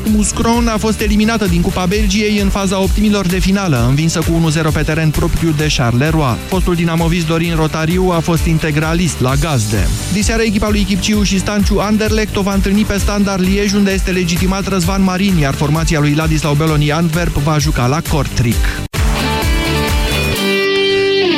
Muscron a fost eliminată din Cupa Belgiei în faza optimilor de finală, învinsă cu 1-0 pe teren propriu de Charleroi. Fostul dinamovist Dorin Rotariu a fost integralist la gazde. Diseară echipa lui Chipciu și Stanciu Anderlecht o va întâlni pe Standard Liege, unde este legitimat Răzvan Marin, iar formația lui Ladislau Beloni Antwerp va juca la Kortrijk.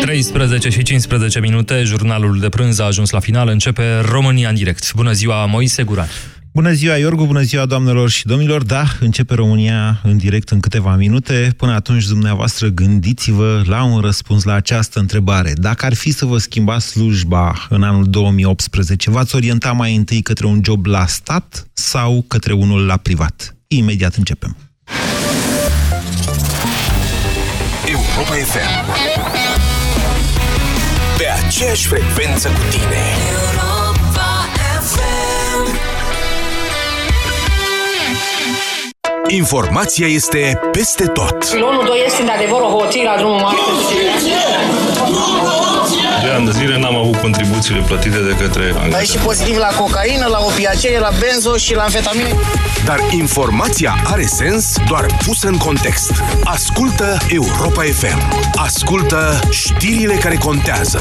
13 și 15 minute, jurnalul de prânz a ajuns la final, începe România în direct. Bună ziua, Moise Guran! Bună ziua, Iorgu, bună ziua, doamnelor și domnilor. Da, începe România în direct în câteva minute. Până atunci, dumneavoastră, gândiți-vă la un răspuns la această întrebare. Dacă ar fi să vă schimbați slujba în anul 2018, v-ați orienta mai întâi către un job la stat sau către unul la privat? Imediat începem. Europa FM Pe aceeași frecvență cu tine Informația este peste tot. Pilonul 2 este de adevăr o hoție la drumul mare. De ani de zile n-am avut contribuțiile plătite de către Ai angajați. și pozitiv la cocaină, la opiacee, la benzo și la amfetamine. Dar informația are sens doar pusă în context. Ascultă Europa FM. Ascultă știrile care contează.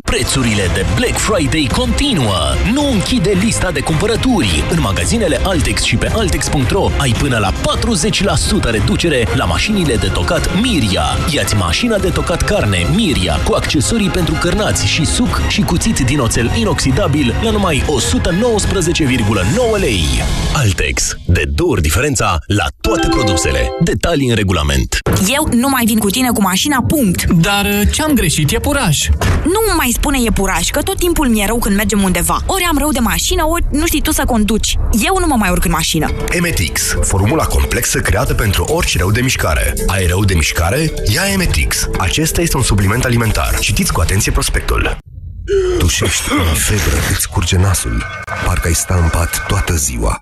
Prețurile de Black Friday continuă. Nu închide lista de cumpărături. În magazinele Altex și pe Altex.ro ai până la 40% reducere la mașinile de tocat Miria. Iați mașina de tocat carne Miria cu accesorii pentru cărnați și suc și cuțit din oțel inoxidabil la numai 119,9 lei. Altex. De două ori diferența la toate produsele. Detalii în regulament. Eu nu mai vin cu tine cu mașina, punct. Dar uh, ce-am greșit e puraj. Nu mai spune e puraj, că tot timpul mi-e rău când mergem undeva. Ori am rău de mașină, ori nu știi tu să conduci. Eu nu mă mai urc în mașină. Emetix, formula complexă creată pentru orice rău de mișcare. Ai rău de mișcare? Ia Emetix. Acesta este un supliment alimentar. Citiți cu atenție prospectul. Tușești, ai febră, îți curge nasul. Parcă ai sta în pat toată ziua.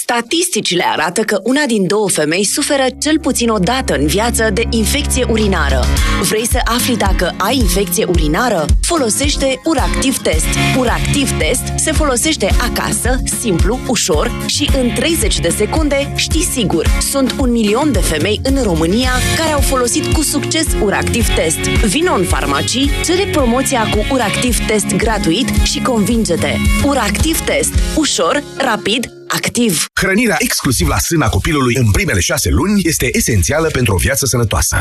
Statisticile arată că una din două femei suferă cel puțin o dată în viață de infecție urinară. Vrei să afli dacă ai infecție urinară? Folosește Uractiv Test. Uractiv Test se folosește acasă, simplu, ușor și în 30 de secunde știi sigur. Sunt un milion de femei în România care au folosit cu succes Uractiv Test. Vino în farmacii, cere promoția cu Uractiv Test gratuit și convinge-te. Uractiv Test. Ușor, rapid, activ. Hrănirea exclusiv la sâna copilului în primele șase luni este esențială pentru o viață sănătoasă.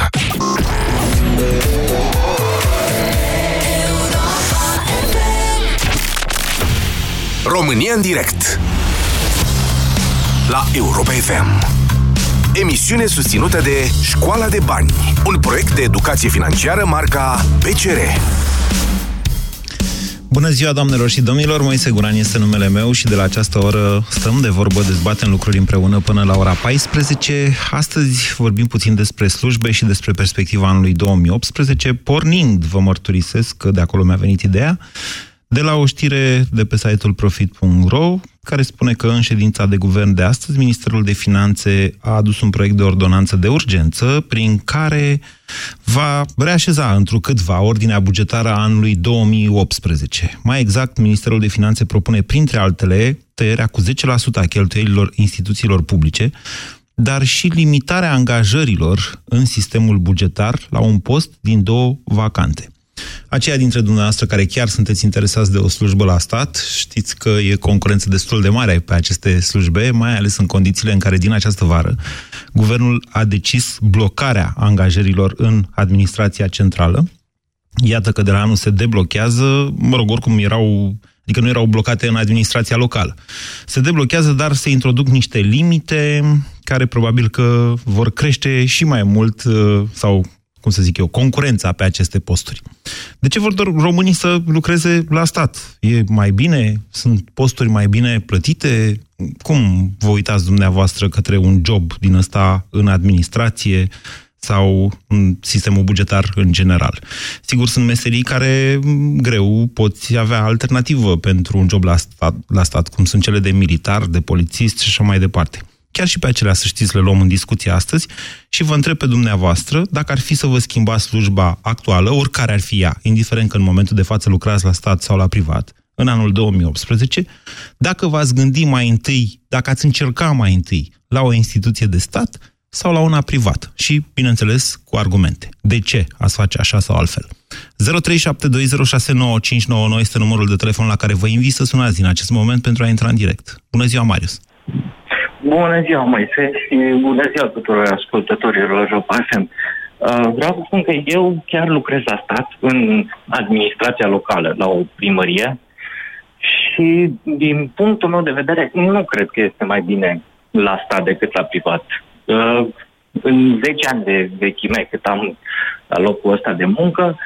România în direct La Europa FM Emisiune susținută de Școala de Bani Un proiect de educație financiară marca PCR Bună ziua, doamnelor și domnilor! Moise Guran este numele meu și de la această oră stăm de vorbă, dezbatem lucruri împreună până la ora 14. Astăzi vorbim puțin despre slujbe și despre perspectiva anului 2018, pornind, vă mărturisesc că de acolo mi-a venit ideea, de la o știre de pe site-ul profit.ro, care spune că în ședința de guvern de astăzi, Ministerul de Finanțe a adus un proiect de ordonanță de urgență prin care va reașeza întrucâtva ordinea bugetară a anului 2018. Mai exact, Ministerul de Finanțe propune, printre altele, tăierea cu 10% a cheltuielilor instituțiilor publice, dar și limitarea angajărilor în sistemul bugetar la un post din două vacante. Aceia dintre dumneavoastră care chiar sunteți interesați de o slujbă la stat, știți că e concurență destul de mare pe aceste slujbe, mai ales în condițiile în care din această vară guvernul a decis blocarea angajărilor în administrația centrală, Iată că de la anul se deblochează, mă rog, oricum erau, adică nu erau blocate în administrația locală. Se deblochează, dar se introduc niște limite care probabil că vor crește și mai mult, uh, sau cum să zic eu, concurența pe aceste posturi. De ce vor doar românii să lucreze la stat? E mai bine? Sunt posturi mai bine plătite? Cum vă uitați dumneavoastră către un job din ăsta în administrație sau în sistemul bugetar în general? Sigur, sunt meserii care greu poți avea alternativă pentru un job la stat, la stat cum sunt cele de militar, de polițist și așa mai departe. Chiar și pe acelea, să știți, le luăm în discuție astăzi și vă întreb pe dumneavoastră dacă ar fi să vă schimbați slujba actuală, oricare ar fi ea, indiferent că în momentul de față lucrați la stat sau la privat, în anul 2018, dacă v-ați gândi mai întâi, dacă ați încerca mai întâi la o instituție de stat sau la una privată și, bineînțeles, cu argumente. De ce ați face așa sau altfel? 0372069599 este numărul de telefon la care vă invit să sunați din acest moment pentru a intra în direct. Bună ziua, Marius! Bună ziua, Moise, și bună ziua tuturor ascultătorilor Europa FM. Uh, vreau să spun că eu chiar lucrez la stat, în administrația locală, la o primărie, și din punctul meu de vedere, nu cred că este mai bine la stat decât la privat. Uh, în 10 ani de vechime, cât am la locul ăsta de muncă,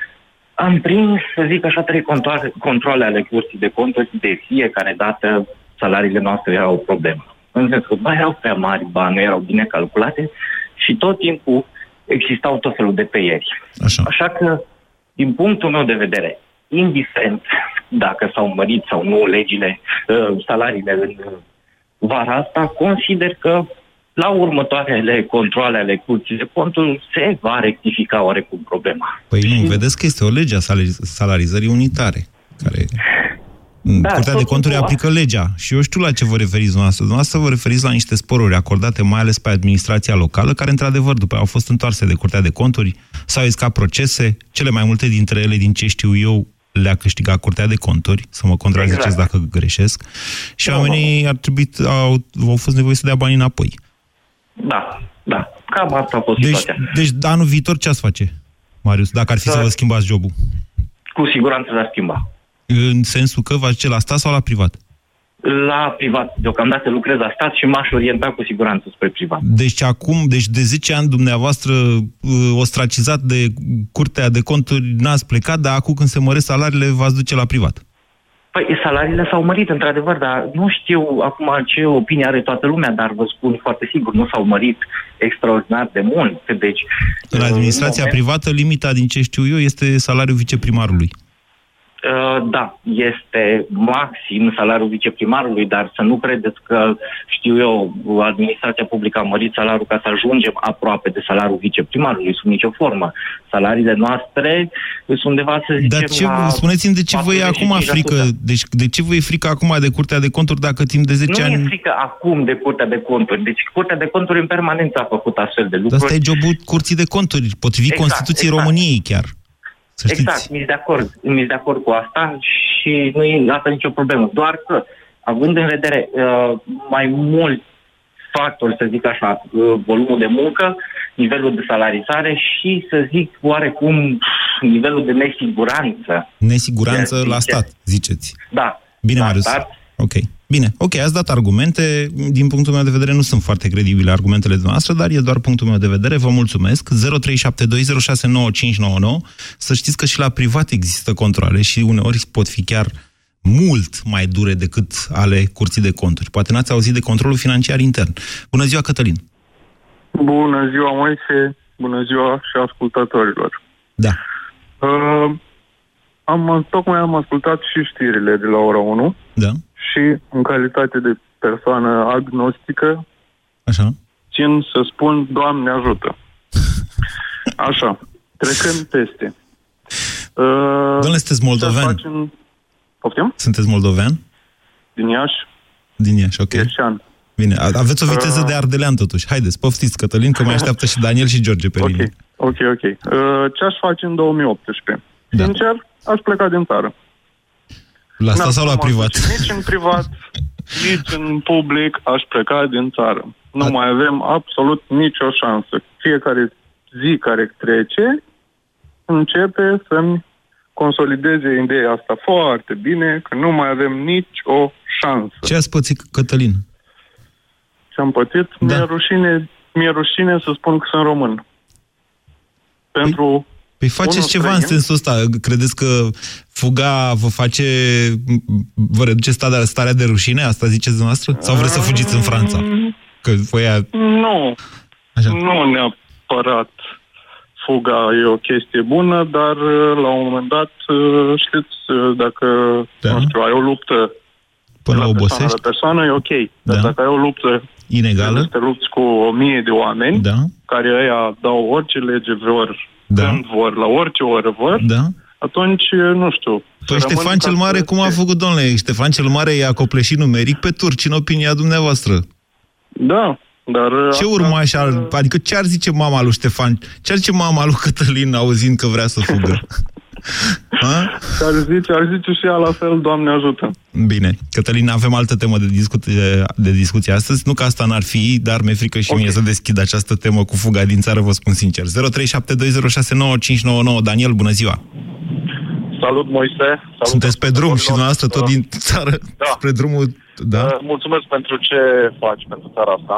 am prins, să zic așa, trei controle, controle ale cursii de conturi. De fiecare dată salariile noastre erau o problemă în sensul că ba erau prea mari, ba nu erau bine calculate și tot timpul existau tot felul de tăieri. Așa. Așa că, din punctul meu de vedere, indiferent dacă s-au mărit sau nu legile, uh, salariile în vara asta, consider că la următoarele controle ale curții de conturi se va rectifica oarecum problema. Păi nu, vedeți că este o lege a salarizării unitare, care da, Curtea de conturi aplică legea și eu știu la ce vă referiți dumneavoastră. Dumneavoastră vă referiți la niște sporuri acordate mai ales pe administrația locală, care într-adevăr după au fost întoarse de Curtea de Conturi, s-au iscat procese, cele mai multe dintre ele, din ce știu eu, le-a câștigat Curtea de Conturi, să mă contraziceți exact. dacă greșesc, și oamenii ar trebui, au, au fost nevoie să dea bani înapoi. Da, da. Cam asta a fost deci, situația. Deci anul viitor ce ați face, Marius, dacă ar fi da. să vă schimbați jobul? Cu siguranță s-ar schimba. În sensul că va la stat sau la privat? La privat. Deocamdată lucrez la stat și m-aș orienta cu siguranță spre privat. Deci acum, deci de 10 ani dumneavoastră uh, ostracizat de Curtea de Conturi, n-ați plecat, dar acum când se măresc salariile, v-ați duce la privat. Păi salariile s-au mărit, într-adevăr, dar nu știu acum ce opinie are toată lumea, dar vă spun foarte sigur, nu s-au mărit extraordinar de mult. Deci, în administrația în moment... privată, limita, din ce știu eu, este salariul viceprimarului. Uh, da, este maxim salariul viceprimarului, dar să nu credeți că, știu eu, administrația publică a mărit salariul ca să ajungem aproape de salariul viceprimarului, sub nicio formă. Salariile noastre sunt undeva, să zicem, Dar ce, spuneți-mi de ce vă e acum frică? Deci, de ce vă e frică acum de Curtea de Conturi dacă timp de 10 nu ani... Nu e frică acum de Curtea de Conturi. Deci Curtea de Conturi în permanență a făcut astfel de lucruri. Asta e jobul Curții de Conturi, potrivit exact, Constituției exact. României chiar. Să exact, mi de acord. mi de acord cu asta și nu e asta nicio problemă. Doar că, având în vedere uh, mai mult factori, să zic așa, uh, volumul de muncă, nivelul de salarizare și, să zic, oarecum, nivelul de nesiguranță. Nesiguranță la stat, ziceți. Da. Bine, la Marius. Stat, Ok. Bine, ok, ați dat argumente. Din punctul meu de vedere nu sunt foarte credibile argumentele noastre, dar e doar punctul meu de vedere. Vă mulțumesc. 0372069599. Să știți că și la privat există controle și uneori pot fi chiar mult mai dure decât ale curții de conturi. Poate n-ați auzit de controlul financiar intern. Bună ziua, Cătălin! Bună ziua, Moise! Bună ziua și ascultătorilor! Da. Uh, am, tocmai am ascultat și știrile de la ora 1. Da. Și în calitate de persoană agnostică, Așa. țin să spun, Doamne ajută. Așa, trecând peste. Uh, Domnule, sunteți moldoven? Facem... Poftim? Sunteți moldoven? Din Iași. Din Iași, ok. Ieșean. Bine, aveți o viteză uh... de ardelean totuși. Haideți, poftiți, Cătălin, că mai așteaptă și Daniel și George pe Ok, linie. ok, ok. Uh, ce aș face în 2018? Da. Sincer, aș pleca din țară. La asta N-am sau la cum privat? aș face Nici în privat, nici în public aș pleca din țară. Nu A... mai avem absolut nicio șansă. Fiecare zi care trece începe să-mi consolideze ideea asta foarte bine, că nu mai avem nici o șansă. Ce ați pățit, Cătălin? Ce am pățit? Da. Mi-e, rușine, mi-e rușine să spun că sunt român. Pentru Păi faceți unul ceva în străin, sensul ăsta. Credeți că fuga vă face... vă reduce starea, starea de rușine? Asta ziceți dumneavoastră? Sau vreți să fugiți în Franța? Că voi aia... Nu, Așa. nu neapărat fuga e o chestie bună, dar uh, la un moment dat, uh, știți, uh, dacă, Da. nu știu, ai o luptă Până de la persoană obosești? la persoană, e ok. Dar Da. dacă ai o luptă Inegală? să te lupți cu o mie de oameni, Da. care ăia dau orice lege vor, Da. când vor, la orice oră vor, Da. atunci, nu știu. Păi să rămân Ștefan ca cel Mare să- cum a făcut, domnule? Ștefan cel Mare i-a copleșit numeric pe turci, în opinia dumneavoastră. Da, dar... Ce urmaș al... Adică ce ar zice mama lui Ștefan? Ce ar zice mama lui Cătălin auzind că vrea să fugă? Ha? Ar zice, ar zice și ea la fel, Doamne ajută. Bine. Cătălin, avem altă temă de discuție, de discuție astăzi. Nu că asta n-ar fi, dar mi-e frică și okay. mie să deschid această temă cu fuga din țară, vă spun sincer. 0372069599. Daniel, bună ziua! Salut, Moise. Salut, Sunteți pe drum și dumneavoastră tot din țară Da. spre drumul... Da? Uh, mulțumesc pentru ce faci pentru țara asta.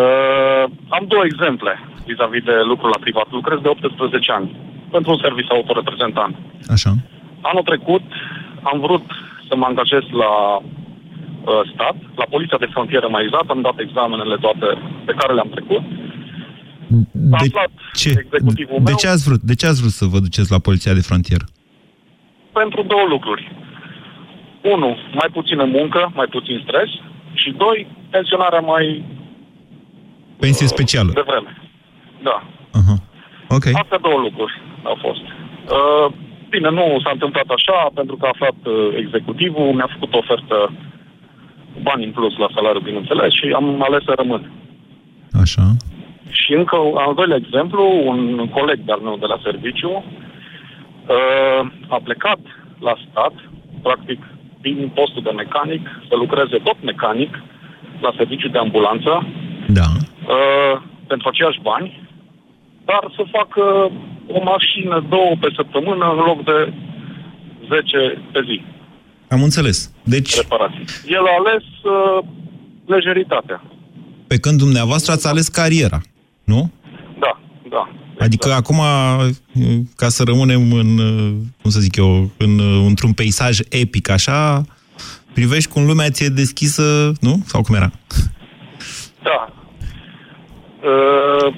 Uh, am două exemple vis-a-vis de lucrul la privat. Lucrez de 18 ani pentru un serviciu autoreprezentant. Așa. Anul trecut am vrut să mă angajez la uh, stat, la Poliția de Frontieră mai exact, am dat examenele toate pe care le-am trecut. De ce? executivul De meu- ce ați vrut? De ce ați vrut să vă duceți la Poliția de Frontieră? pentru două lucruri. Unu, mai puțină muncă, mai puțin stres. Și doi, pensionarea mai Pensie specială. de vreme. Da. Ok. Astea două lucruri au fost. Uh, bine, nu s-a întâmplat așa, pentru că a aflat uh, executivul, mi-a făcut ofertă cu bani în plus la salariu, bineînțeles, și am ales să rămân. Așa. Și încă un al doilea exemplu, un coleg de-al meu de la serviciu uh, a plecat la stat, practic din postul de mecanic, să lucreze tot mecanic la serviciu de ambulanță Da. uh, pentru aceiași bani, dar să facă o mașină, două pe săptămână în loc de 10 pe zi Am înțeles. Deci, reparații. El a ales uh, lejeritatea. pe când dumneavoastră ați ales cariera, nu? Da, da. Adică acum, ca să rămânem în, cum să zic eu, în, într-un peisaj epic așa, privești cum lumea ți-e deschisă, nu? Sau cum era? Da. Uh,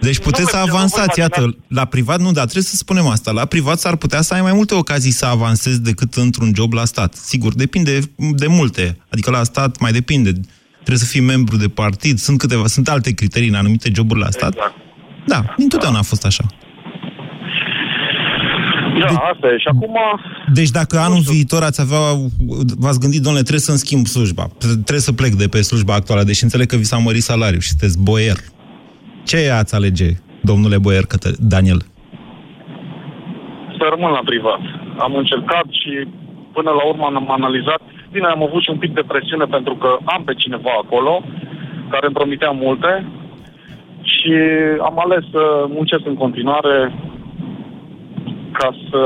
Deci puteți să avansați, iată, la privat nu, dar trebuie să spunem asta. La privat s-ar putea să ai mai multe ocazii să avansezi decât într-un job la stat. Sigur, depinde de multe. Adică la stat mai depinde. Trebuie să fii membru de partid, sunt câteva, sunt alte criterii în anumite joburi la stat. Exact. Da, întotdeauna a fost așa. Da, asta e. Și acum, Deci dacă anul viitor ați avea, v-ați gândit, domnule, trebuie să-mi schimb slujba, trebuie să plec de pe slujba actuală, deși înțeleg că vi s-a mărit salariul și sunteți boier. Ce ați alege, domnule boier Cătă- Daniel? să rămân la privat. Am încercat și până la urmă am analizat. Bine, am avut și un pic de presiune pentru că am pe cineva acolo care îmi promitea multe și am ales să muncesc în continuare ca să,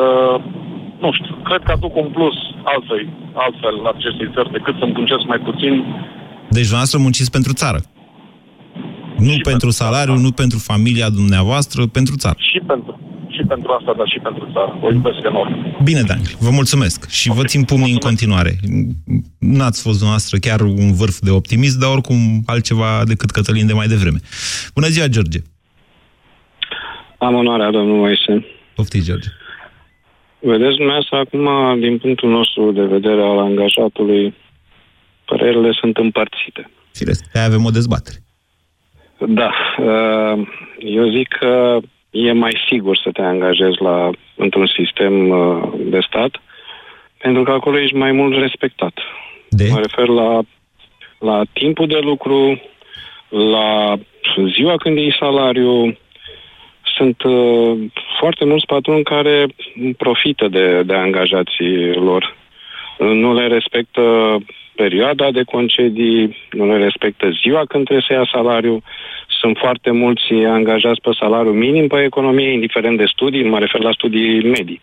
nu știu, cred că aduc un plus altfel, altfel la acestei țări decât să muncesc mai puțin. Deci dumneavoastră munciți pentru țară. Nu pentru salariu, nu pentru familia dumneavoastră, pentru țară. Și pentru, și pentru asta, dar și pentru țară. O iubesc enorm. Bine, Daniel, vă mulțumesc și vă țin pumnii în continuare. N-ați fost dumneavoastră chiar un vârf de optimism, dar oricum altceva decât Cătălin de mai devreme. Bună ziua, George! Am onoarea, domnul Moise. Poftiți, George. Vedeți, dumneavoastră, acum, din punctul nostru de vedere al angajatului, părerile sunt împărțite. Firesc, aia avem o dezbatere. Da. uh, Eu zic că e mai sigur să te angajezi la, într-un sistem uh, de stat, pentru că acolo ești mai mult respectat. De? Mă refer la, la timpul de lucru, la ziua când iei salariu. Sunt uh, foarte mulți patroni care profită de, de angajații lor. nu le respectă perioada de concedii, nu le respectă ziua când trebuie să ia salariu. Sunt foarte mulți angajați pe salariu minim pe economie, indiferent de studii, mă refer la studii medii.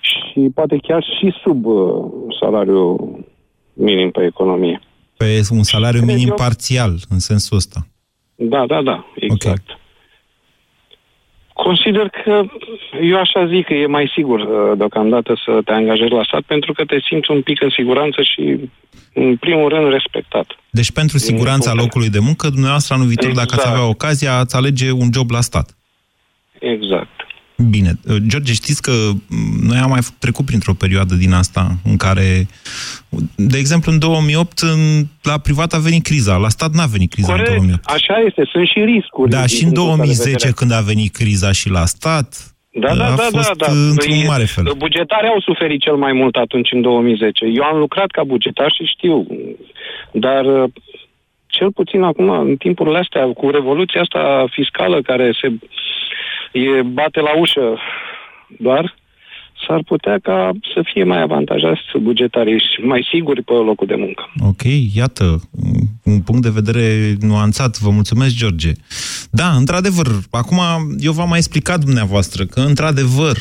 Și poate chiar și sub uh, salariu minim pe economie. Pe un salariu Cred minim eu- parțial, în sensul ăsta. Da, da, da, exact. Okay. Consider că eu așa zic că e mai sigur uh, deocamdată să te angajezi la stat pentru că te simți un pic în siguranță și în primul rând respectat. Deci pentru Din siguranța punct de- locului de muncă, dumneavoastră anul viitor, dacă ați Exact. avea ocazia, ați alege un job la stat. Exact. Bine. Uh, George, știți că m, noi am mai f- trecut printr-o perioadă din asta în care, de exemplu, în 2008, în, la privat a venit criza, la stat n-a venit criza în Corect, 2008. așa este, sunt și riscuri. Da, din și în punctul ăsta de 2010, vedere. când a venit criza și la stat, Da, da, a da, fost da, da. uh, într-un Păi, mare fel. Bugetarii au suferit cel mai mult atunci, în 2010. Eu am lucrat ca bugetar și știu. Dar uh, cel puțin acum, în timpurile astea, cu revoluția asta fiscală care se e, bate la ușă doar, s-ar putea ca să fie mai avantajați bugetarii și mai siguri pe locul de muncă. Ok, iată, un punct de vedere nuanțat. Vă mulțumesc, George. Da, într-adevăr, acum eu v-am mai explicat dumneavoastră că, într-adevăr,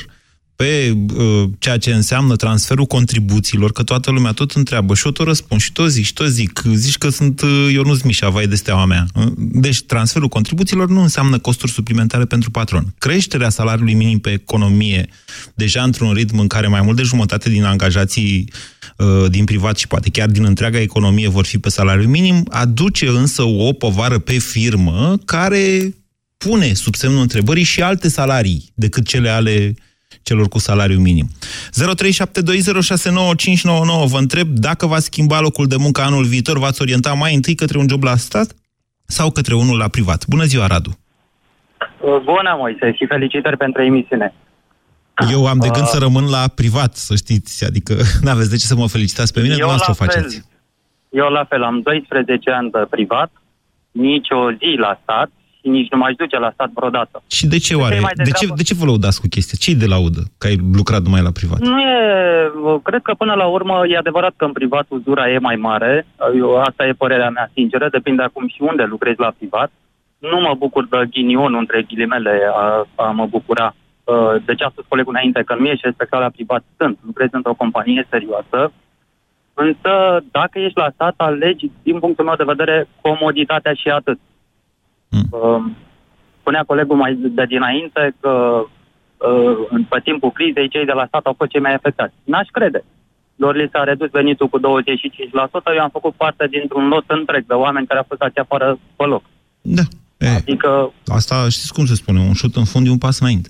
pe uh, ceea ce înseamnă transferul contribuțiilor, că toată lumea tot întreabă și eu tot răspund și tot zic și tot zic. Zici că sunt uh, Ionuț Mișa, vai de steaua mea. Uh, Deci transferul contribuțiilor nu înseamnă costuri suplimentare pentru patron. Creșterea salariului minim pe economie, deja într-un ritm în care mai mult de jumătate din angajații uh, din privat și poate chiar din întreaga economie vor fi pe salariu minim, aduce însă o povară pe firmă care pune sub semnul întrebării și alte salarii decât cele ale celor cu salariu minim. 0372069599 Vă întreb dacă va schimba locul de muncă anul viitor, v-ați orienta mai întâi către un job la stat sau către unul la privat. Bună ziua, Radu! Bună, Moise, și felicitări pentru emisiune. Eu am de gând Uh, să rămân la privat, să știți, adică n-aveți de ce să mă felicitați pe mine, eu dumneavoastră o la fel, faceți. eu la fel, am 12 ani pe privat, nici o zi la stat și nici nu m-aș duce la stat vreodată. Și de ce oare? mai De ce, degrabă- de ce vă lăudați cu chestia? Ce-i de laudă? Că ai lucrat numai la privat? Nu e, cred că până la urmă e adevărat că în privat uzura e mai mare, eu, asta e părerea mea sinceră, depinde acum și unde lucrezi la privat. Nu mă bucur de ghinionul între ghilimele a, a mă bucura. Uh, De ce a spus colegul înainte, că nu ești respectat la privat, sunt, lucrezi într-o companie serioasă, însă dacă ești la stat, alegi, din punctul meu de vedere, comoditatea și atât. Uh, Spunea colegul mai de dinainte că uh, în- pe timpul crizei cei de la stat au fost cei mai afectați. N-aș crede. Lor li s-a redus venitul cu 25%, eu am făcut parte dintr-un lot întreg de oameni care au fost dați afară pe loc. Da. E, Adică, Asta știți cum se spune, un șut în fund e un pas înainte.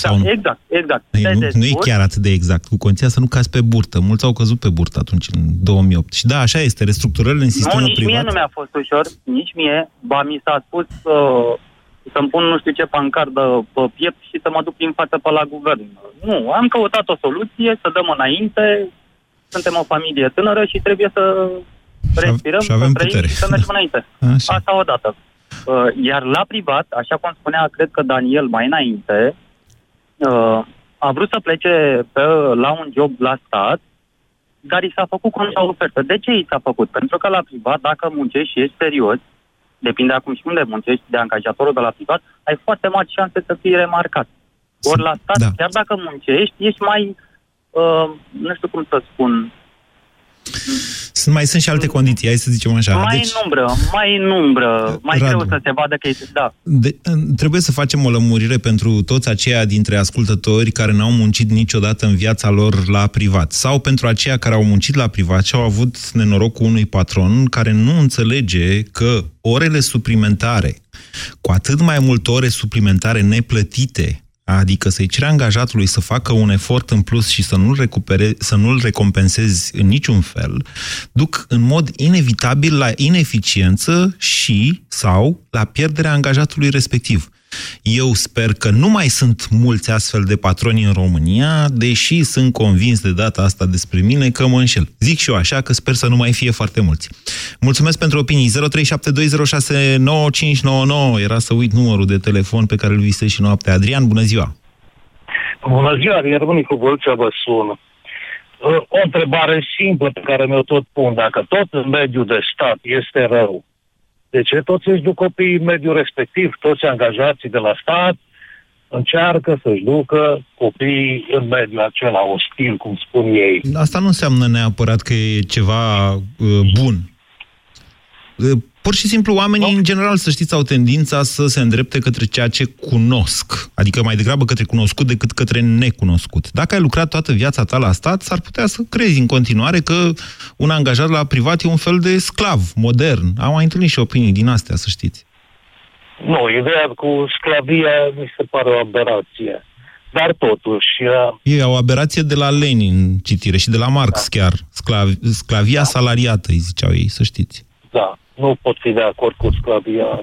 Sau nu? exact, exact. Ei, Te nu, nu e descurci, chiar atât de exact. Cu condiția să nu cazi pe burtă. Mulți au căzut pe burtă atunci, în 2008. Și da, așa este. Restructurările în Nu, sistemul nici mie privat... nu mi-a fost ușor, nici mie. Ba, mi s-a spus uh, să-mi pun nu știu ce pancardă pe piept și să mă duc prin față pe la guvern. Nu, am căutat o soluție, să dăm înainte, suntem o familie tânără și trebuie să respirăm, și avem să trăim putere. și să mergem înainte. Așa. Asta odată. Uh, iar la privat, așa cum spunea, cred că Daniel mai înainte, uh, a vrut să plece pe, la un job la stat, dar i s-a făcut contra ofertă. De ce i s-a făcut? Pentru că la privat, dacă muncești și ești serios, depinde acum și unde muncești de angajatorul de la privat, ai foarte mari șanse să fii remarcat. Ori la stat, da. chiar dacă muncești, ești mai, uh, nu știu cum să spun, Sunt, mai sunt și alte condiții, hai să zicem așa. mai Deci, în umbră, mai în umbră, mai Radu. greu să se vadă că ești, da. de, trebuie să facem o lămurire pentru toți aceia dintre ascultători care n-au muncit niciodată în viața lor la privat. Sau pentru aceia care au muncit la privat și au avut nenorocul unui patron care nu înțelege că orele suplimentare, cu atât mai multe ore suplimentare neplătite, adică să-i cere angajatului să facă un efort în plus și să nu-l, recupere, să nu-l recompensezi în niciun fel, duc în mod inevitabil la ineficiență și sau la pierderea angajatului respectiv. Eu sper că nu mai sunt mulți astfel de patroni în România, deși sunt convins de data asta despre mine că mă înșel. Zic și eu așa că sper să nu mai fie foarte mulți. Mulțumesc pentru opinii. 0372069599 era să uit numărul de telefon pe care îl visez și noaptea. Adrian, bună ziua! Bună ziua, Adrian Runicu Vâlcea vă sun. uh, o întrebare simplă pe care mi-o tot pun. Dacă tot în mediul de stat este rău, de ce toți își duc copiii în mediul respectiv, toți angajații de la stat, încearcă să-și ducă copiii în mediul acela ostil, cum spun ei. Asta nu înseamnă neapărat că e ceva uh, bun. Uh, Pur și simplu, oamenii, în general, să știți, au tendința să se îndrepte către ceea ce cunosc. Adică mai degrabă către cunoscut decât către necunoscut. Dacă ai lucrat toată viața ta la stat, s-ar putea să crezi în continuare că un angajat la privat e un fel de sclav modern. Am mai întâlnit și opinii din astea, să știți. Nu, ideea cu sclavia mi se pare o aberație. Dar totuși... Uh, E o aberație de la Lenin, citire, și de la Marx da. chiar. Sclav, sclavia da. salariată, îi ziceau ei, să știți. Da, nu pot fi de acord cu sclavia.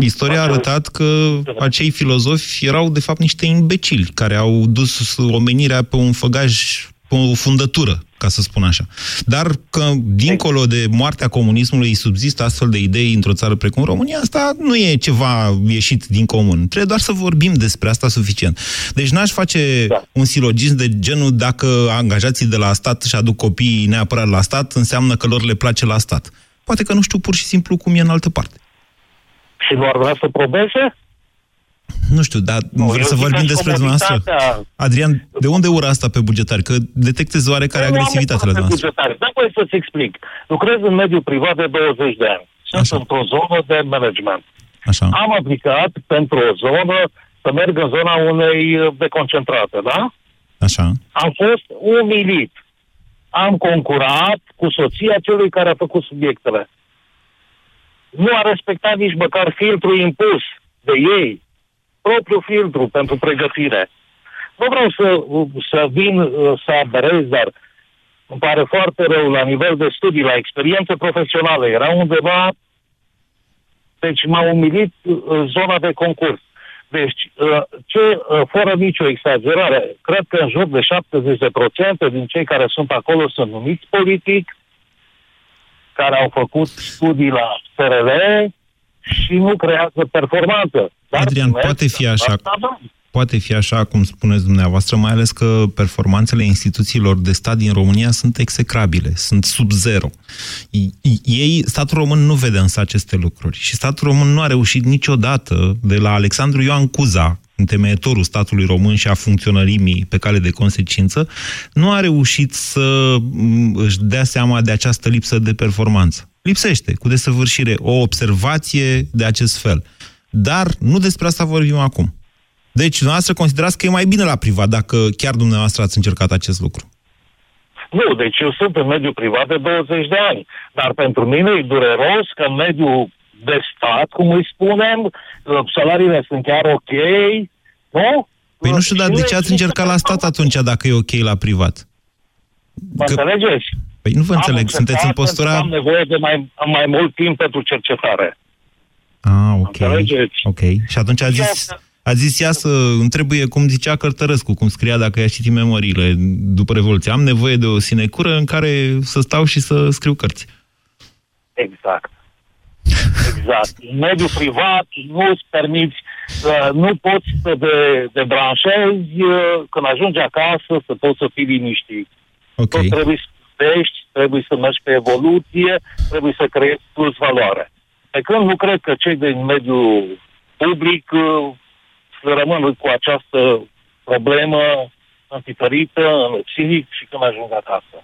Istoria a arătat că acei filozofi erau, de fapt, niște imbecili care au dus omenirea pe un făgaj, pe o fundătură, ca să spun așa. Dar că, dincolo de moartea comunismului, subzistă astfel de idei într-o țară precum România, asta nu e ceva ieșit din comun. Trebuie doar să vorbim despre asta suficient. Deci n-aș face da. un silogism de genul dacă angajații de la stat și aduc copiii neapărat la stat, înseamnă că lor le place la stat. Poate că nu știu pur și simplu cum e în altă parte. Și nu ar vrea să probeze? Nu știu, dar nu, vreau să vorbim despre dumneavoastră. Adrian, de unde ura asta pe bugetari? Că detectezi oarecare Nu am agresivitate la pe dumneavoastră. bugetari. Da, voi să-ți explic. Lucrez în mediul privat de 20 de ani. Sunt Așa. într-o zonă de management. Așa. Am aplicat pentru o zonă să merg în zona unei uh, deconcentrate, da? Așa. Am fost umilit. Am concurat cu soția celui care a făcut subiectele. Nu a respectat nici măcar filtrul impus de ei, propriul filtru pentru pregătire. Nu vreau să, să vin uh, să aberez, dar îmi pare foarte rău la nivel de studii, la experiență profesională. Era undeva, deci m-a umilit uh, zona de concurs. Deci, uh, ce, uh, fără nicio exagerare, cred că în jur de 70% din cei care sunt acolo sunt numiți politic, care au făcut studii la SRL și nu creează performanță. Dar Adrian, primesc poate fi așa. asta bani. Poate fi așa, cum spuneți dumneavoastră, mai ales că performanțele instituțiilor de stat din România sunt execrabile, sunt sub zero. Ei, statul român nu vede însă aceste lucruri și statul român nu a reușit niciodată, de la Alexandru Ioan Cuza, întemeietorul statului român și a funcționărimii pe cale de consecință, nu a reușit să m, își dea seama de această lipsă de performanță. Lipsește, cu desăvârșire, o observație de acest fel. Dar nu despre asta vorbim acum. Deci, dumneavoastră considerați că e mai bine la privat dacă chiar dumneavoastră ați încercat acest lucru. Nu, deci eu sunt în mediul privat de 20 de ani. Dar pentru mine e dureros că în mediul de stat, cum îi spunem, uh, salariile sunt chiar ok, nu? Păi nu știu, dar Și de nu ce ați există încercat la stat atunci dacă e ok la privat? Mă înțelegeți? Păi nu vă Am înțeleg, încercat sunteți în pentru postura... că Am nevoie de mai, mai mult timp pentru cercetare. Ah, ok. Înțelegeți? Ok. Și atunci a zis, a zis ea să îmi trebuie, cum zicea Cărtărescu, cum scria dacă i-a citit memoriile după Revoluție. Am nevoie de o sinecură în care să stau și să scriu cărți. Exact. Exact. În mediul privat nu îți permiți, uh, nu poți să te debranșezi uh, când ajungi acasă să poți să fii liniștit. Ok. Tot trebuie să crești, trebuie să mergi pe evoluție, trebuie să creezi plus valoare. Pe când nu cred că cei din mediul public uh, să rămân cu această problemă întipărită, înăpțit și când ajung acasă.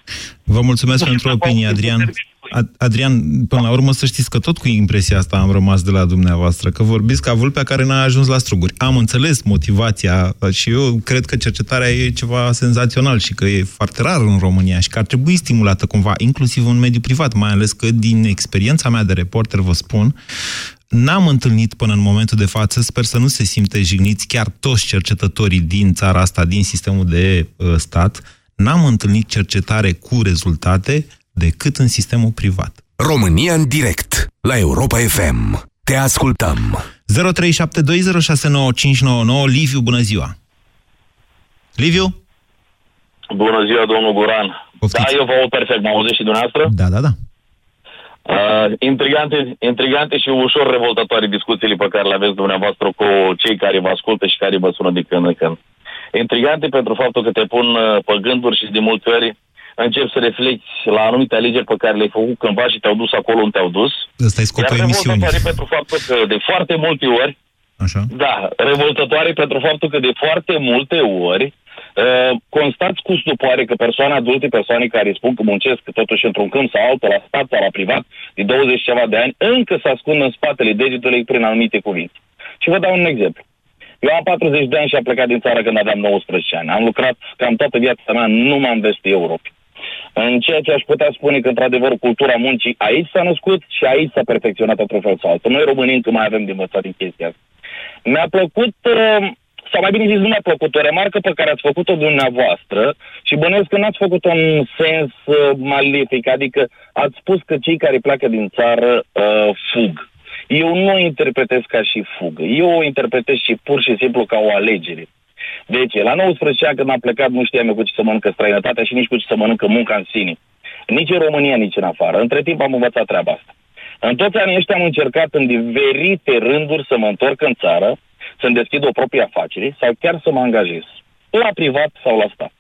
Vă mulțumesc pentru opinie, Adrian. Ad- Adrian, până la urmă să știți că tot cu impresia asta am rămas de la dumneavoastră, că vorbiți ca vulpea care n-a ajuns la struguri. Am înțeles motivația și eu cred că cercetarea e ceva senzațional și că e foarte rar în România și că ar trebui stimulată cumva, inclusiv în mediul privat, mai ales că din experiența mea de reporter vă spun, N-am întâlnit până în momentul de față, sper să nu se simte jigniți chiar toți cercetătorii din țara asta, din sistemul de uh, stat, n-am întâlnit cercetare cu rezultate decât în sistemul privat. România în direct la Europa FM. Te ascultăm. 0372069599 Liviu, bună ziua! Liviu? Bună ziua, domnul Guran. Poftiți. Da, eu vă aud perfect. Mă auziți și dumneavoastră? Da, da, da. Uh, intrigante, intrigante și ușor revoltatoare discuțiile pe care le aveți dumneavoastră cu cei care vă ascultă și care vă sună de când în când. Intrigante pentru faptul că te pun uh, pe gânduri și de multe ori începi să reflecti la anumite alegeri pe care le-ai făcut cândva și te-au dus acolo unde te-au dus. Ăsta e scopul Iar emisiunii. revoltătoare pentru faptul că de foarte multe ori, Așa. da, revoltătoare pentru faptul că de foarte multe ori uh, constați cu stupoare că persoane adulte, persoane care spun că muncesc totuși într-un câmp sau altul, la stat sau la privat, de 20 ceva de ani, încă se ascund în spatele degetului prin anumite cuvinte. Și vă dau un exemplu. Eu am 40 de ani și am plecat din țară când aveam 19 ani. Am lucrat cam toată viața mea numai în vestul Europei. În ceea ce aș putea spune că, într-adevăr, cultura muncii aici s-a născut și aici s-a perfecționat într-un fel sau altul. Noi românii încă mai avem de învățat din chestia asta. Mi-a plăcut, uh, sau mai bine zis, nu mi-a plăcut o remarcă pe care ați făcut-o dumneavoastră și bănuiesc că n-ați făcut-o în sens uh, malefic, adică ați spus că cei care pleacă din țară uh, fug. Eu nu o interpretez ca și fugă. Eu o interpretez și pur și simplu ca o alegere. De ce? La 19 ani când am plecat nu știam eu cu ce să mănâncă străinătatea și nici cu ce să mănâncă munca în sine. Nici în România, nici în afară. Între timp am învățat treaba asta. În toți anii ăștia am încercat în diferite rânduri să mă întorc în țară, să-mi deschid o proprie afacere sau chiar să mă angajez. La privat sau la stat.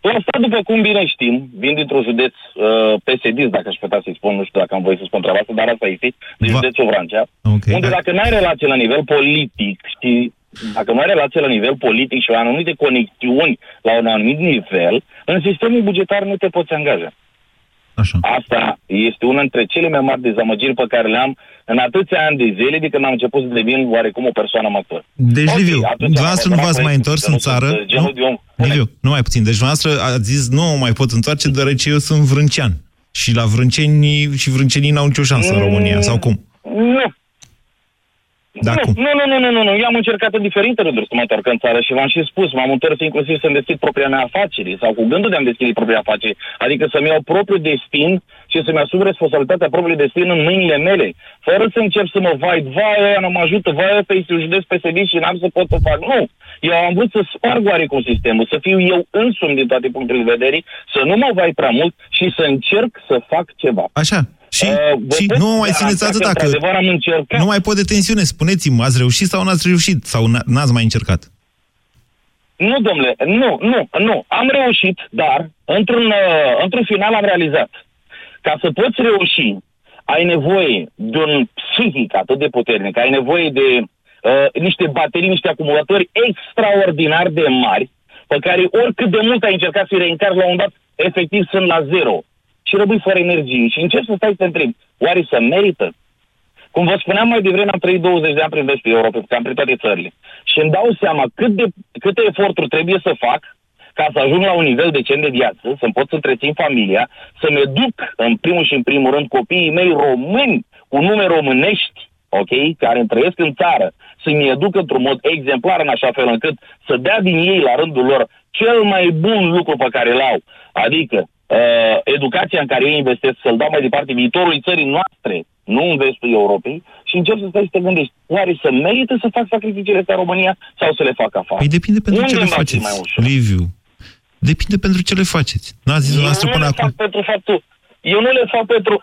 La stat, după cum bine știm, vin dintr-un județ uh, PSD, dacă aș putea să-i spun, nu știu dacă am voie să spun treaba asta, dar asta este, din județul Vrancea, Okay. unde dacă n-ai relație la nivel politic și dacă nu ai relație la nivel politic și anumite conexiuni la un anumit nivel, în sistemul bugetar nu te poți angaja. Așa. Asta este una dintre cele mai mari dezamăgiri pe care le-am în atâția ani de zile de când am început să devin oarecum o persoană amator. Deci, Ok, Liviu, atunci dumneavoastră nu am v-ați mai apărat întors proiectul, în că nu țară? sunt genul de om. Liviu, nu mai puțin. Deci dumneavoastră ați zis, nu mă mai pot întoarce, deoarece eu sunt vrâncean. Și la vrânceni și vrâncenii n-au nicio șansă în România, sau cum? Nu. Da, nu, cum? nu, nu, nu, nu, nu, nu. Eu am încercat în diferite rânduri să mă întorc în țară și v-am și spus, m-am întors inclusiv să-mi deschid propria mea afacere sau cu gândul de a-mi deschide propria afacere. Adică să-mi iau propriul destin și să-mi asum responsabilitatea propriului destin în mâinile mele. Fără să încep să mă vai, vai, aia nu mă ajută, vai, ăsta este un județ PSD și n-am să pot să fac. Nu. Eu am vrut să sparg oarecum sistemul, să fiu eu însumi din toate punctele de vedere, să nu mă vai prea mult și să încerc să fac ceva. Așa. Și, Uh, și vă nu pot mai țineți garanta atâta, că, că într-adevăr, am încercat. nu mai pot de tensiune. Spuneți-mi, ați reușit sau n-ați reușit? Sau n- n-ați mai încercat? Nu, domnule, nu, nu, nu. Am reușit, dar într-un, uh, într-un final am realizat. Ca să poți reuși, ai nevoie de un psihic atât de puternic, ai nevoie de uh, niște baterii, niște acumulatori extraordinar de mari, pe care oricât de mult ai încercat să-i reîncarci la un dat, efectiv sunt la zero. Și rămâi fără energie. Și încerci să stai să te întrebi, oare să merită? Cum vă spuneam mai devreme, am trăit 20 de ani prin vestul Europei, cam prin toate țările. Și îmi dau seama cât de, câte eforturi trebuie să fac ca să ajung la un nivel decent de viață, să-mi pot să întrețin familia, să-mi educ, în primul și în primul rând, copiii mei români, cu nume românești, ok, care îmi trăiesc în țară, să-mi educ într-un mod exemplar în așa fel încât să dea din ei la rândul lor cel mai bun lucru pe care îl au, adică uh, educația în care ei investesc, să-l dau mai departe viitorului țării noastre, nu în vestul Europei, și încep să stai să te gândești, oare să merită să fac sacrificiile astea în România sau să le fac afară? Păi depinde pentru Unde ce le îmi va fi faceți, mai ușor? Liviu. Depinde pentru ce le faceți. N-ați zis Eu dumneavoastră nu până le acum. fac pentru faptul... Eu nu le fac pentru...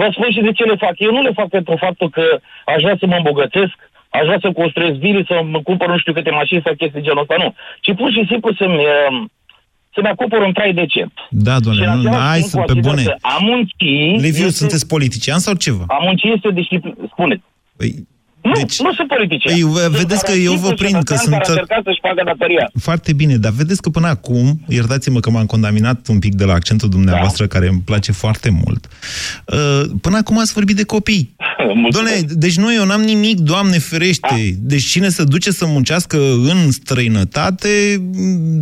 Vă spun și de ce le fac. Eu nu le fac pentru faptul că aș vrea să mă îmbogățesc, aș vrea să construiesc vile, să mă cumpăr nu știu câte mașini sau chestii genul ăsta, nu. Ci pur și simplu să-mi, uh, să-mi acopăr un trai decent. Da, Și doamne, în nu, același hai timp să pe consider bune. că A munci... Liviu, este- sunteți politician sau ceva? A munci este disciplină. Spuneți. Păi, Nu, deci, nu sunt politician. Păi, vă- Sunt vedeți că doar eu un vă simplu prind că cetățean sunt- care a încercat să-și facă datoria. Foarte bine, dar vedeți că până acum, iertați-mă că m-am contaminat un pic de la accentul dumneavoastră, Da. care îmi place foarte mult. Uh, Până acum ați vorbit de copii. Doamne, deci nu, eu n-am nimic, Doamne ferește. Deci cine se duce să muncească în străinătate,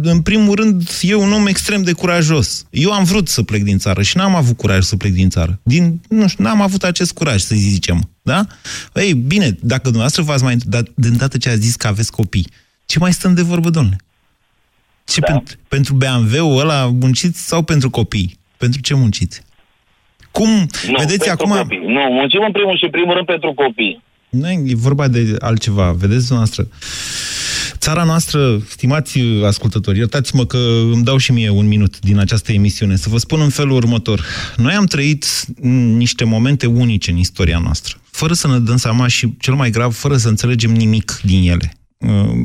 în primul rând, e un om extrem de curajos. Eu am vrut să plec din țară și n-am avut curaj să plec din țară. Din, nu știu, n-am avut acest curaj, să zicem. Da? Ei, bine, dacă dumneavoastră v-ați mai... Dar de îndată ce ați zis că aveți copii, ce mai stăm de vorbă, domnule? Ce Da. pentru, pentru BMW-ul ăla munciți sau pentru copii? Pentru ce munciți? Cum? Nu, Vedeți pentru acum... Copii. Nu, muncim în primul și în primul rând pentru copii. Nu, e vorba de altceva. Vedeți dumneavoastră? Țara noastră, stimați ascultători, iertați-mă că îmi dau și mie un minut din această emisiune, să vă spun în felul următor. Noi am trăit niște momente unice în istoria noastră, fără să ne dăm seama și, cel mai grav, fără să înțelegem nimic din ele.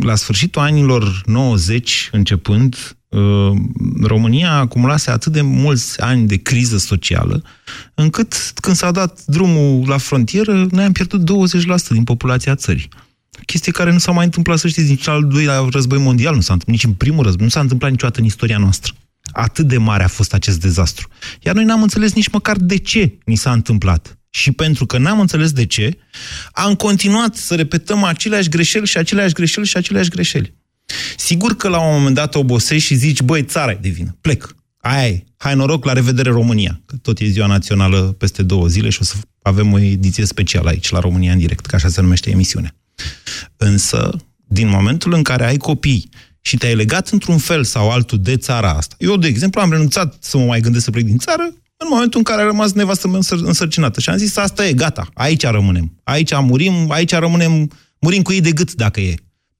La sfârșitul anilor 90, începând, uh, România acumulase atât de mulți ani de criză socială, încât când s-a dat drumul la frontieră, noi am pierdut 20% din populația țării. Chestie care nu s-a mai întâmplat, să știți, nici al doilea război mondial nu s-a întâmplat, nici în primul război, nu s-a întâmplat niciodată în istoria noastră. Atât de mare a fost acest dezastru. Iar noi n-am înțeles nici măcar de ce ni s-a întâmplat. Și pentru că n-am înțeles de ce, am continuat să repetăm aceleași greșeli și aceleași greșeli și aceleași greșeli. Sigur că la un moment dat obosești și zici, băi, țara e de vină, plec. Aia e, hai noroc, la revedere România. Că tot e ziua națională peste două zile și o să avem o ediție specială aici, la România în direct, că așa se numește emisiunea. Însă, din momentul în care ai copii și te-ai legat într-un fel sau altul de țara asta. Eu, de exemplu, am renunțat să mă mai gândesc să plec din țară în momentul în care a rămas nevastă mea însărcinată. Și am zis, asta e, gata, aici rămânem. Aici murim, aici rămânem, murim cu ei de gât dacă e.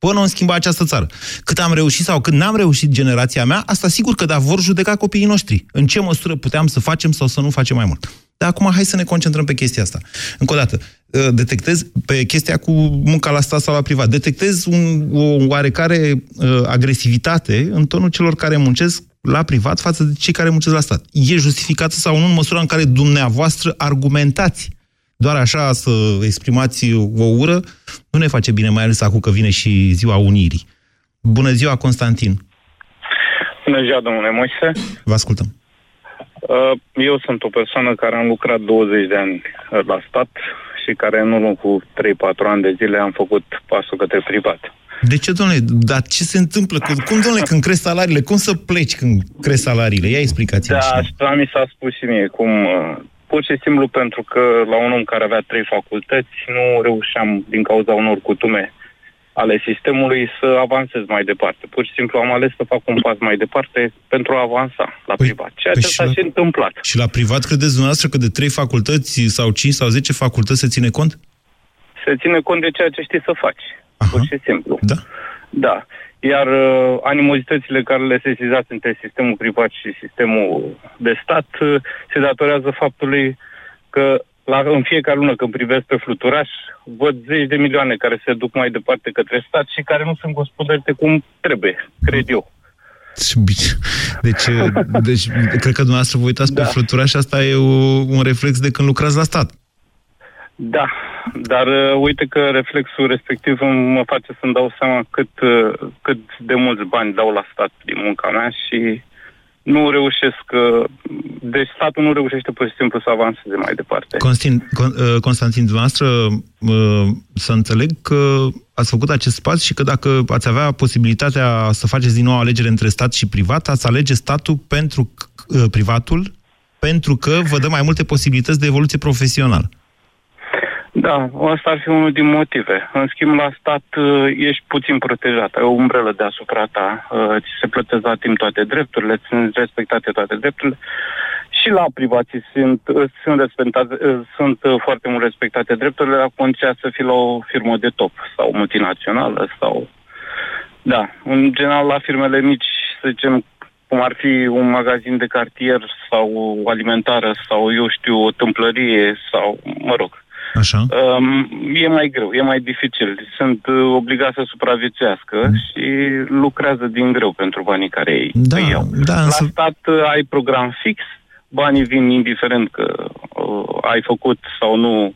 Până în schimba această țară. Cât am reușit sau cât n-am reușit generația mea, asta sigur că da, vor judeca copiii noștri. În ce măsură puteam să facem sau să nu facem mai mult. Dar acum hai să ne concentrăm pe chestia asta. Încă o dată, ă, detectez pe chestia cu munca la stat sau la privat, detectez un, o oarecare uh, agresivitate în tonul celor care muncesc la privat față de cei care muncesc la stat. E justificată sau nu în măsura în care dumneavoastră argumentați doar așa să exprimați o ură, nu ne face bine, mai ales acum că vine și ziua Unirii. Bună ziua, Constantin! Bună ziua, domnule Moise! Vă ascultăm! Uh, eu sunt o persoană care am lucrat 20 de ani la stat și care în urmă cu 3-4 ani de zile am făcut pasul către privat. De ce, domnule? Dar ce se întâmplă? Cum, domnule, când cresc salariile? Cum să pleci când cresc salariile? Ia explicați Da, asta mi s-a spus și mie. Cum, uh, pur și simplu pentru că la un om care avea trei facultăți nu reușeam, din cauza unor cutume ale sistemului să avansez mai departe. Pur și simplu am ales să fac un pas mai departe pentru a avansa la păi, privat. Ceea păi ce s-a și întâmplat. Și la privat credeți dumneavoastră că de trei facultăți sau cinci sau zece facultăți se ține cont? Se ține cont de ceea ce știi să faci. Aha. Pur și simplu. Da. Da. Iar uh, animozitățile care le sesizați între sistemul privat și sistemul de stat uh, se datorează faptului că la, în fiecare lună când privesc pe fluturaș, văd zeci de milioane care se duc mai departe către stat și care nu sunt gospodărite cum trebuie, cred eu. Deci, deci cred că dumneavoastră vă uitați da. pe fluturaș, asta e o, un reflex de când lucrați la stat. Da, dar uh, uite că reflexul respectiv mă face să-mi dau seama cât, uh, cât de mulți bani dau la stat din munca mea și nu reușesc, uh, deci statul nu reușește pur și simplu să avanseze mai departe. Constin, uh, Constantin, dumneavoastră, uh, să înțeleg că ați făcut acest pas și că dacă ați avea posibilitatea să faceți din nou alegere între stat și privat, ați alege statul pentru privatul, pentru că vă dă mai multe posibilități de evoluție profesională. Da, asta ar fi unul din motive. În schimb, la stat uh, ești puțin protejat. Ai o umbrelă deasupra ta, uh, ți se plătesc la timp toate drepturile, sunt respectate toate drepturile. Și la privații sunt, uh, sunt, respectate, sunt foarte mult respectate drepturile, la condiția să fii la o firmă de top sau multinațională sau... Da, în general la firmele mici, să zicem, cum ar fi un magazin de cartier sau o alimentară sau, eu știu, o tâmplărie sau, mă rog, Așa. Um, e mai greu, e mai dificil. Sunt uh, obligați să supraviețuiască mm. și lucrează din greu pentru banii care ei da, îi iau. Da, La însă... stat uh, ai program fix, banii vin indiferent că uh, ai făcut sau nu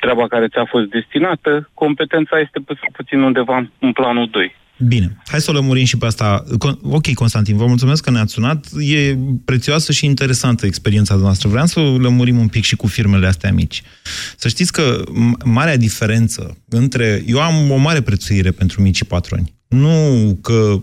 treaba care ți-a fost destinată, competența este puțin undeva în planul 2. Bine, hai să o lămurim și pe asta. Ok, Constantin, vă mulțumesc că ne-ați sunat. E prețioasă și interesantă experiența noastră. Vreau să o lămurim un pic și cu firmele astea mici. Să știți că marea diferență între... Eu am o mare prețuire pentru micii patroni. Nu că...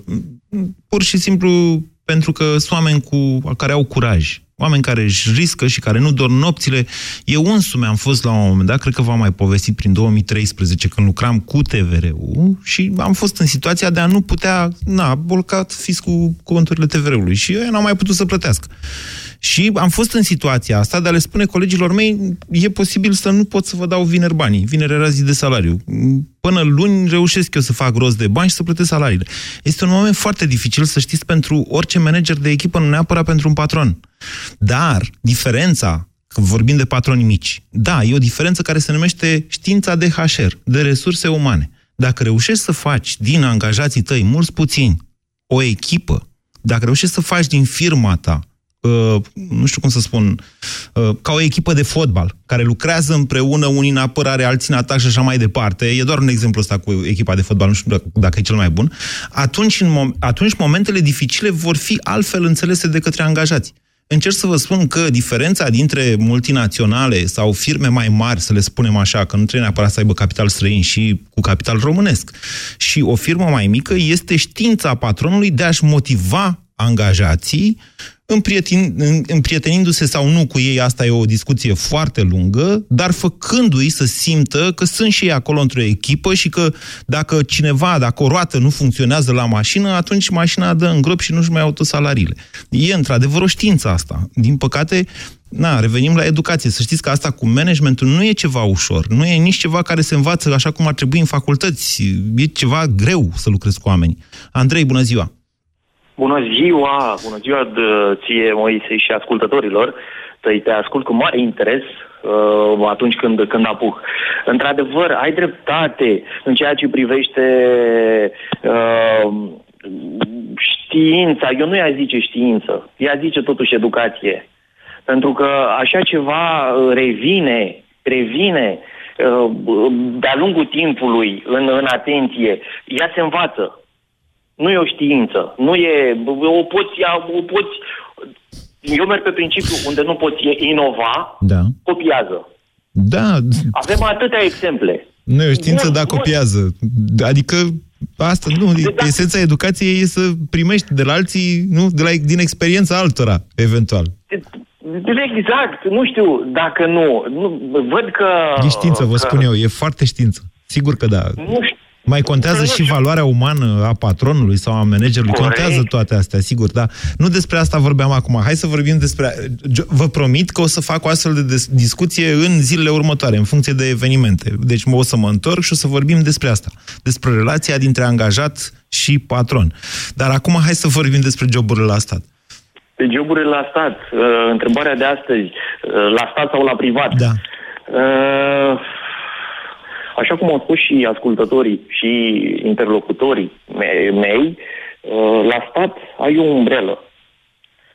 Pur și simplu pentru că sunt oameni cu, care au curaj oameni care își riscă și care nu dorm nopțile. Eu însumi am fost la un moment dat, cred că v-am mai povestit prin 2013, când lucram cu TVR-ul și am fost în situația de a nu putea, na, bolcat fiscul conturile TVR-ului și eu n-am mai putut să plătească. Și am fost în situația asta de a le spune colegilor mei, e posibil să nu pot să vă dau vineri banii. Vineri era zi de salariu. Până luni reușesc eu să fac rost de bani și să plătesc salariile. Este un moment foarte dificil, să știți, pentru orice manager de echipă, nu neapărat pentru un patron. Dar diferența că vorbim de patroni mici. Da, e o diferență care se numește știința de HR, de resurse umane. Dacă reușești să faci din angajații tăi, mulți puțini, o echipă dacă reușești să faci din firma ta uh, nu știu cum să spun, uh, ca o echipă de fotbal, care lucrează împreună, unii în apărare, alții în atac și așa mai departe, e doar un exemplu ăsta cu echipa de fotbal, nu știu dacă e cel mai bun, atunci, în mom- atunci momentele dificile vor fi altfel înțelese de către angajați. Încerc să vă spun că diferența dintre multinaționale sau firme mai mari, să le spunem așa, că nu trebuie neapărat să aibă capital străin și cu capital românesc, și o firmă mai mică este știința patronului de a-și motiva angajații împrietenindu-se sau nu cu ei, asta e o discuție foarte lungă, dar făcându-i să simtă că sunt și ei acolo într-o echipă și că dacă cineva, dacă o roată nu funcționează la mașină, atunci mașina dă în grop și nu-și mai auto salariile. E într-adevăr o știință asta. Din păcate, Na, revenim la educație. Să știți că asta cu managementul nu e ceva ușor. Nu e nici ceva care se învață așa cum ar trebui în facultăți. E ceva greu să lucrezi cu oameni. Andrei, bună ziua! Bună ziua, bună ziua de ție, Moise, și ascultătorilor. Te, te ascult cu mare interes uh, atunci când, când apuc. Într-adevăr, ai dreptate în ceea ce privește uh, știința. Eu nu i-aș zice știință, i-aș zice totuși educație. Pentru că așa ceva revine, revine uh, de-a lungul timpului în, în atenție. Ea se învață nu e o știință. Nu e... O poți, o poți... Eu merg pe principiu unde nu poți inova, da. copiază. Da. Avem atâtea exemple. Nu e o știință, dar copiază. Adică asta, nu, de, da. esența educației e să primești de la alții, nu, de la, din experiența altora, eventual. Exact, nu știu dacă nu. nu văd că... E știință, vă că... spun eu, e foarte știință. Sigur că da. Nu știu. Mai contează și valoarea umană a patronului sau a managerului. Corect. Contează toate astea, sigur, dar nu despre asta vorbeam acum. Hai să vorbim despre... Vă promit că o să fac o astfel de discuție în zilele următoare, în funcție de evenimente. Deci o să mă întorc și o să vorbim despre asta. Despre relația dintre angajat și patron. Dar acum hai să vorbim despre joburile la stat. Pe joburile la stat, uh, întrebarea de astăzi, uh, la stat sau la privat? Da. Uh Așa cum au spus și ascultătorii și interlocutorii mei, uh, la stat ai o umbrelă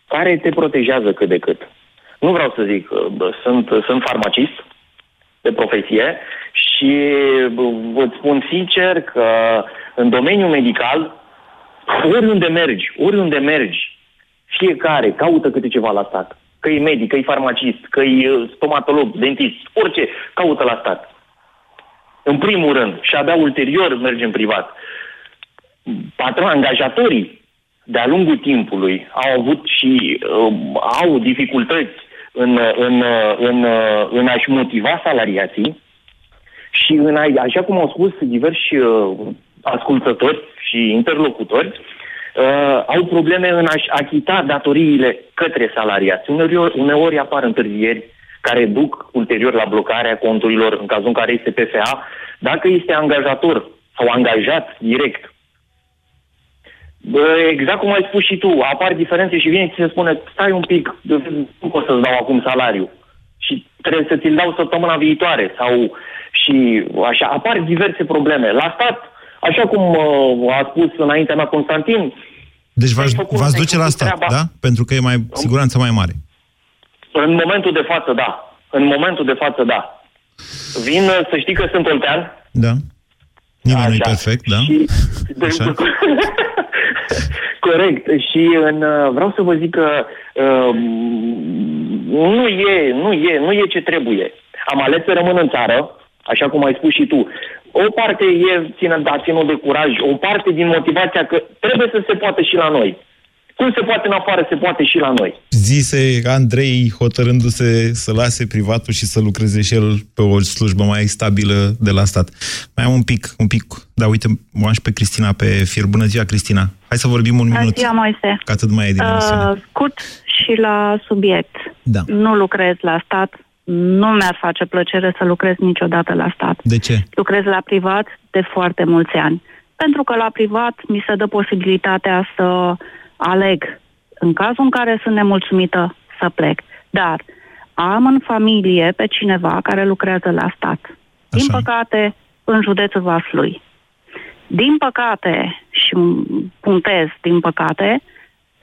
care te protejează cât de cât. Nu vreau să zic, sunt, sunt farmacist de profesie și vă spun sincer că în domeniul medical, oriunde mergi, oriunde mergi, fiecare caută câte ceva la stat. Că e medic, că e farmacist, că e uh, stomatolog, dentist, orice, caută la stat în primul rând, și abia ulterior mergem privat. Patron, angajatorii, de-a lungul timpului, au avut și uh, au dificultăți în, în, în, în a-și motiva salariații și în a, așa cum au spus diversi uh, ascultători și interlocutori, uh, au probleme în a-și achita datoriile către salariați. Uneori, uneori apar întârzieri, care duc ulterior la blocarea conturilor în cazul în care este PFA, dacă este angajator sau angajat direct. Bă, exact cum ai spus și tu, apar diferențe și vine și se spune, stai un pic, nu pot să-ți dau acum salariu și trebuie să ți-l dau săptămâna viitoare sau și așa, apar diverse probleme. La stat, așa cum uh, a spus înaintea mea Constantin, deci v-ați duce la stat, treaba. da? Pentru că e mai siguranță mai mare. În momentul de față, da. În momentul de față, da. Vin, să știi că sunt oltean. Da. Nimeni nu e perfect, da? Și, Așa. Corect. Și în, vreau să vă zic că uh, nu, e, nu, e, nu e ce trebuie. Am ales să rămân în țară, așa cum ai spus și tu. O parte e ținut, da, ținut de curaj, o parte din motivația că trebuie să se poată și la noi. Cum se poate în afară, se poate și la noi. Zise Andrei, hotărându-se să lase privatul și să lucreze și el pe o slujbă mai stabilă de la stat. Mai am un pic, un pic, da, uite, mă pe Cristina pe fir. Bună ziua, Cristina. Hai să vorbim un Bună minut. Ziua, Moise. Că atât mai e din uh, Scurt și la subiect. Da. Nu lucrez la stat, nu mi-ar face plăcere să lucrez niciodată la stat. De ce? Lucrez la privat de foarte mulți ani. Pentru că la privat mi se dă posibilitatea să aleg, în cazul în care sunt nemulțumită, să plec. Dar am în familie pe cineva care lucrează la stat. Din Așa. păcate, în județul Vaslui. Din păcate, și puntez, din păcate,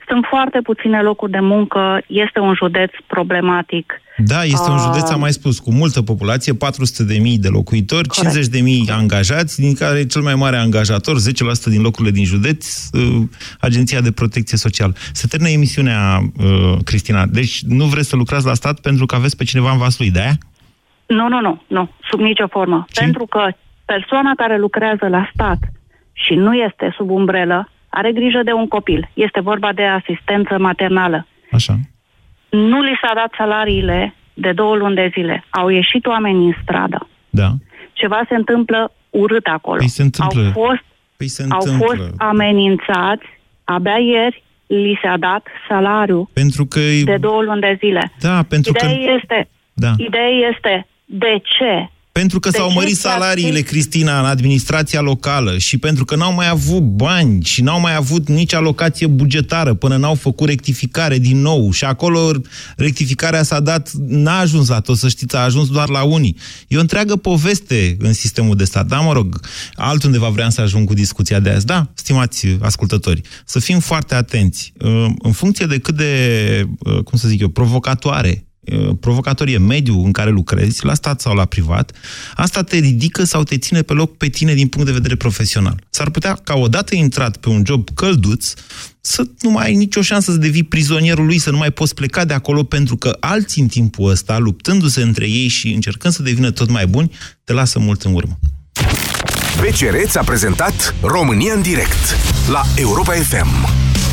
sunt foarte puține locuri de muncă, este un județ problematic. Da, este un județ, am mai spus, cu multă populație, 400.000 de locuitori, 50.000 angajați, din care cel mai mare angajator, 10% din locurile din județ, uh, Agenția de Protecție Socială. Se termină emisiunea, uh, Cristina. Deci nu vreți să lucrați la stat pentru că aveți pe cineva în vasul de aia? Nu, nu, nu, nu, sub nicio formă. Ce? Pentru că persoana care lucrează la stat și nu este sub umbrelă, are grijă de un copil. Este vorba de asistență maternală. Așa. Nu li s-a dat salariile de două luni de zile. Au ieșit oameni în stradă. Da. Ceva se întâmplă urât acolo. Păi se întâmplă. Au fost, Păi se au întâmplă. fost amenințați. Abia ieri li s-a dat salariu Pentru că... de două luni de zile. Da, pentru Ideea că... este, Da. ideea este de ce Pentru că De s-au ce mărit chiar salariile, fi- Cristina, în administrația locală și pentru că n-au mai avut bani și n-au mai avut nici alocație bugetară până n-au făcut rectificare din nou. Și acolo rectificarea s-a dat, n-a ajuns la tot, să știți, a ajuns doar la unii. E o întreagă poveste în sistemul de stat. Da, mă rog, altundeva vreau să ajung cu discuția de azi. Da, stimați ascultători, să fim foarte atenți. În funcție de cât de, cum să zic eu, provocatoare provocatorie mediu în care lucrezi, la stat sau la privat, asta te ridică sau te ține pe loc pe tine din punct de vedere profesional. S-ar putea ca odată intrat pe un job călduț, să nu mai ai nicio șansă să devii prizonierul lui, să nu mai poți pleca de acolo, pentru că alții în timpul ăsta, luptându-se între ei și încercând să devină tot mai buni, te lasă mult în urmă. BCR ți-a prezentat România în direct la Europa FM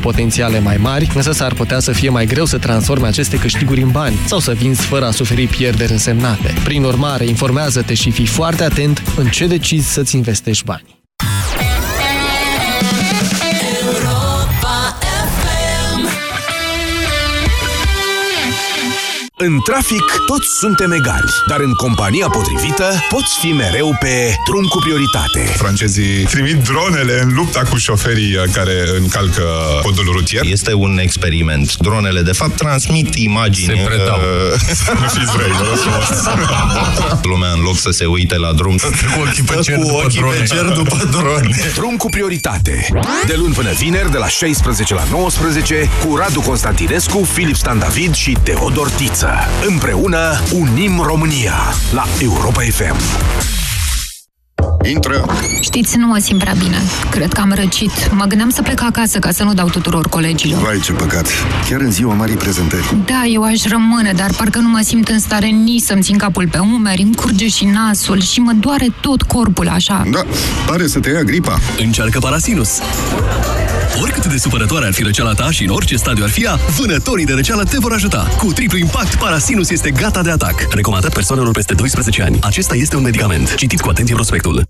potențiale mai mari, însă s-ar putea să fie mai greu să transforme aceste câștiguri în bani sau să vinzi fără a suferi pierderi însemnate. Prin urmare, informează-te și fii foarte atent în ce decizi să-ți investești bani. În trafic, toți suntem egali, dar în compania potrivită poți fi mereu pe drum cu prioritate. Francezii trimit dronele în lupta cu șoferii uh, care încalcă codul rutier. Este un experiment. Dronele, de fapt, transmit imagini. Se predau. Uh, nu fiți răi, vă rog frumos. Lumea, în loc să se uite la drum, cu ochii pe cer, cu după, ochii drone. pe cer după drone. Drum cu prioritate. De luni până vineri, de la 16 la 19, cu Radu Constantinescu, Filip Stan David și Teodor Tiță. Împreună unim România la Europa FM. Intră! Știți, nu mă simt prea bine. Cred că am răcit. Mă gândeam să plec acasă ca să nu dau tuturor colegilor. Vai, ce păcat. Chiar în ziua marii prezentări. Da, eu aș rămâne, dar parcă nu mă simt în stare nici să-mi țin capul pe umeri, îmi curge și nasul și mă doare tot corpul așa. Da, pare să te ia gripa. Încearcă Parasinus. Oricât de supărătoare ar fi răceala ta și în orice stadiu ar fi ea, vânătorii de răceală te vor ajuta. Cu triplu impact, Parasinus este gata de atac. Recomandat persoanelor peste 12 ani. Acesta este un medicament. Citiți cu atenție prospectul.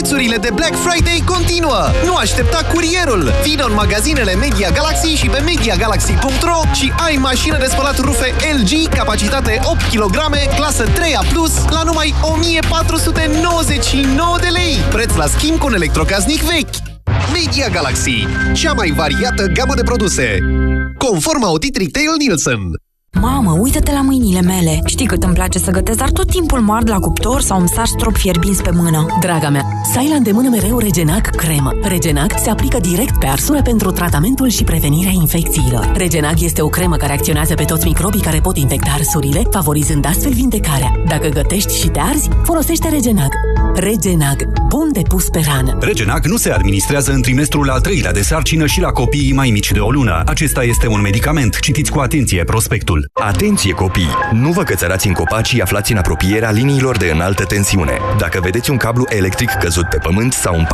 Prețurile de Black Friday continuă! Nu aștepta curierul! Vino în magazinele Media Galaxy și pe MediaGalaxy.ro și ai mașină de spălat rufe LG, capacitate 8 kg, clasă 3A+, la numai 1499 de lei! Preț la schimb cu un electrocasnic vechi! Media Galaxy, cea mai variată gamă de produse, conform audit Retail Nielsen. Mamă, uită-te la mâinile mele. Știi cât îmi place să gătesc, dar tot timpul mă ard la cuptor sau îmi sar strop fierbinți pe mână. Draga mea, să ai la îndemână mereu Regenac cremă. Regenac se aplică direct pe arsură pentru tratamentul și prevenirea infecțiilor. Regenac este o cremă care acționează pe toți microbii care pot infecta arsurile, favorizând astfel vindecarea. Dacă gătești și te arzi, folosește Regenac. Regenac, bun de pus pe rană. Regenac nu se administrează în trimestrul al treilea de sarcină și la copiii mai mici de o lună. Acesta este un medicament. Citiți cu atenție prospectul. Atenție copii! Nu vă cățărați în copaci și aflați în apropierea liniilor de înaltă tensiune. Dacă vedeți un cablu electric căzut pe pământ sau un